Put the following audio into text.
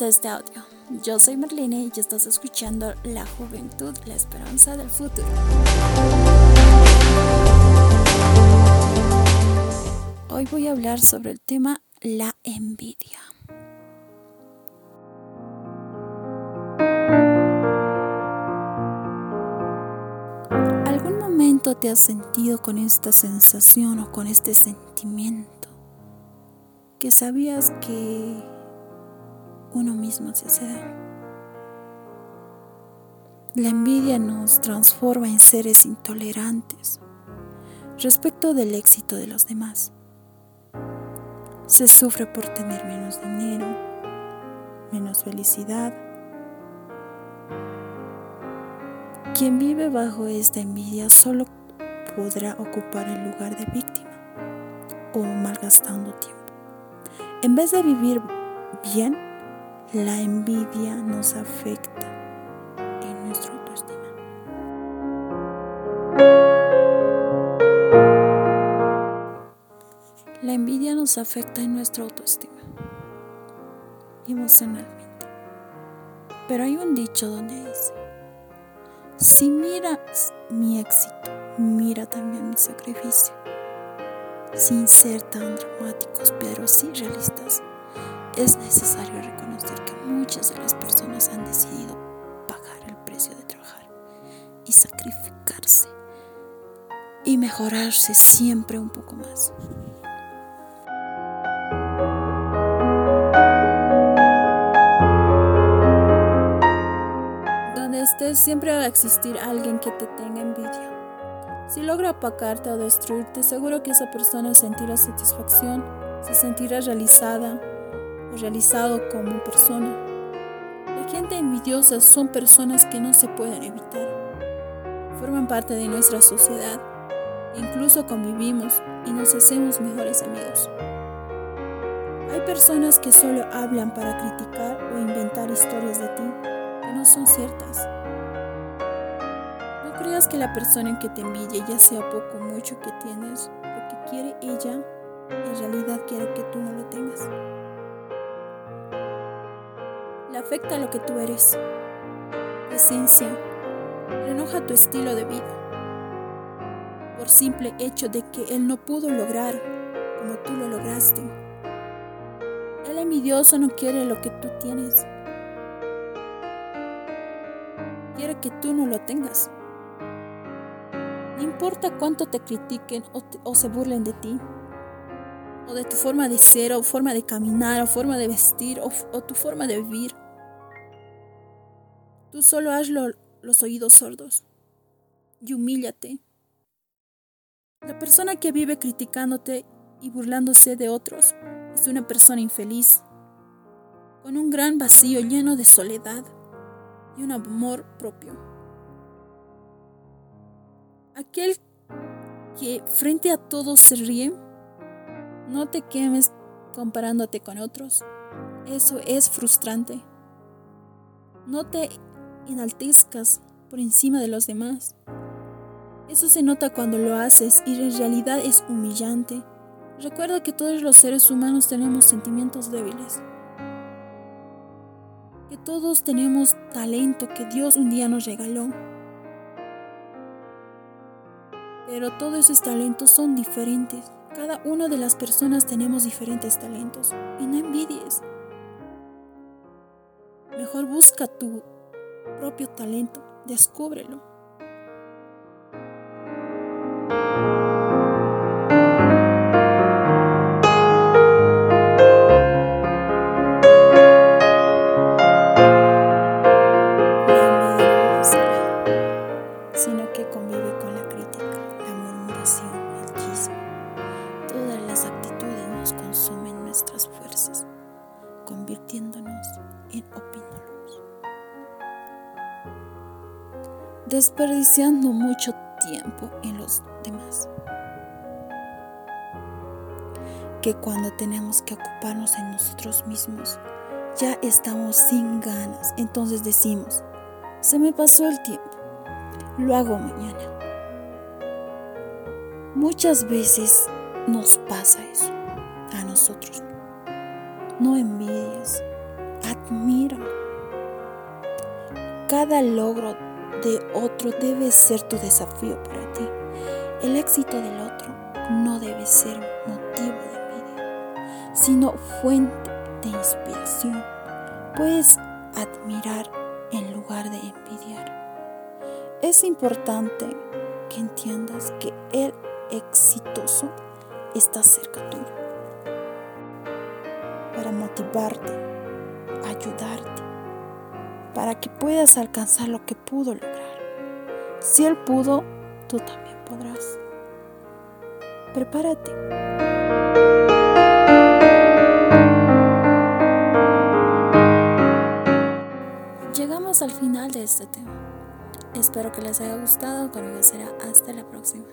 A este audio. Yo soy Marlene y estás escuchando La Juventud, la esperanza del futuro. Hoy voy a hablar sobre el tema la envidia. ¿Algún momento te has sentido con esta sensación o con este sentimiento que sabías que uno mismo se hace daño. La envidia nos transforma en seres intolerantes respecto del éxito de los demás. Se sufre por tener menos dinero, menos felicidad. Quien vive bajo esta envidia solo podrá ocupar el lugar de víctima o malgastando tiempo. En vez de vivir bien, la envidia nos afecta en nuestra autoestima. La envidia nos afecta en nuestra autoestima emocionalmente. Pero hay un dicho donde dice, si miras mi éxito, mira también mi sacrificio. Sin ser tan dramáticos, pero sí realistas es necesario reconocer que muchas de las personas han decidido pagar el precio de trabajar y sacrificarse y mejorarse siempre un poco más. Donde estés siempre va a existir alguien que te tenga envidia. Si logra apacarte o destruirte, seguro que esa persona sentirá satisfacción, se sentirá realizada realizado como persona. La gente envidiosa son personas que no se pueden evitar. Forman parte de nuestra sociedad. Incluso convivimos y nos hacemos mejores amigos. Hay personas que solo hablan para criticar o inventar historias de ti que no son ciertas. No creas que la persona en que te envidia, ya sea poco o mucho que tienes, lo que quiere ella, en realidad quiere que tú no lo tengas afecta lo que tú eres. esencia, enoja tu estilo de vida. Por simple hecho de que él no pudo lograr como tú lo lograste. El envidioso no quiere lo que tú tienes. Quiere que tú no lo tengas. No importa cuánto te critiquen o, se burlen de ti, o de tu forma de ser, o forma de caminar, o forma de vestir, o tu forma de vivir. Tú solo hazlo los oídos sordos y humíllate. La persona que vive criticándote y burlándose de otros es una persona infeliz, con un gran vacío lleno de soledad y un amor propio. Aquel que frente a todos se ríe, no te quemes comparándote con otros. Eso es frustrante. No te enaltezcas por encima de los demás. Eso se nota cuando lo haces y en realidad es humillante. Recuerda que todos los seres humanos tenemos sentimientos débiles. Que todos tenemos talento que Dios un día nos regaló. Pero todos esos talentos son diferentes. Cada una de las personas tenemos diferentes talentos. Y no envidies. Mejor busca tu propio talento, descúbrelo. sino que convive con la crítica, la murmuración, el chisme. Todas las actitudes nos consumen nuestras fuerzas, convirtiéndonos en opinólogos. Desperdiciando mucho tiempo en los demás. Que cuando tenemos que ocuparnos en nosotros mismos, ya estamos sin ganas. Entonces decimos, se me pasó el tiempo, lo hago mañana. Muchas veces nos pasa eso a nosotros. No envidies Admira. Cada logro de otro debe ser tu desafío para ti. El éxito del otro no debe ser motivo de envidia, sino fuente de inspiración. Puedes admirar en lugar de envidiar. Es importante que entiendas que el exitoso está cerca tuyo para motivarte, ayudarte, para que puedas alcanzar lo que pudo lograr. Si él pudo, tú también podrás. Prepárate. Llegamos al final de este tema. Espero que les haya gustado. Conmigo será hasta la próxima.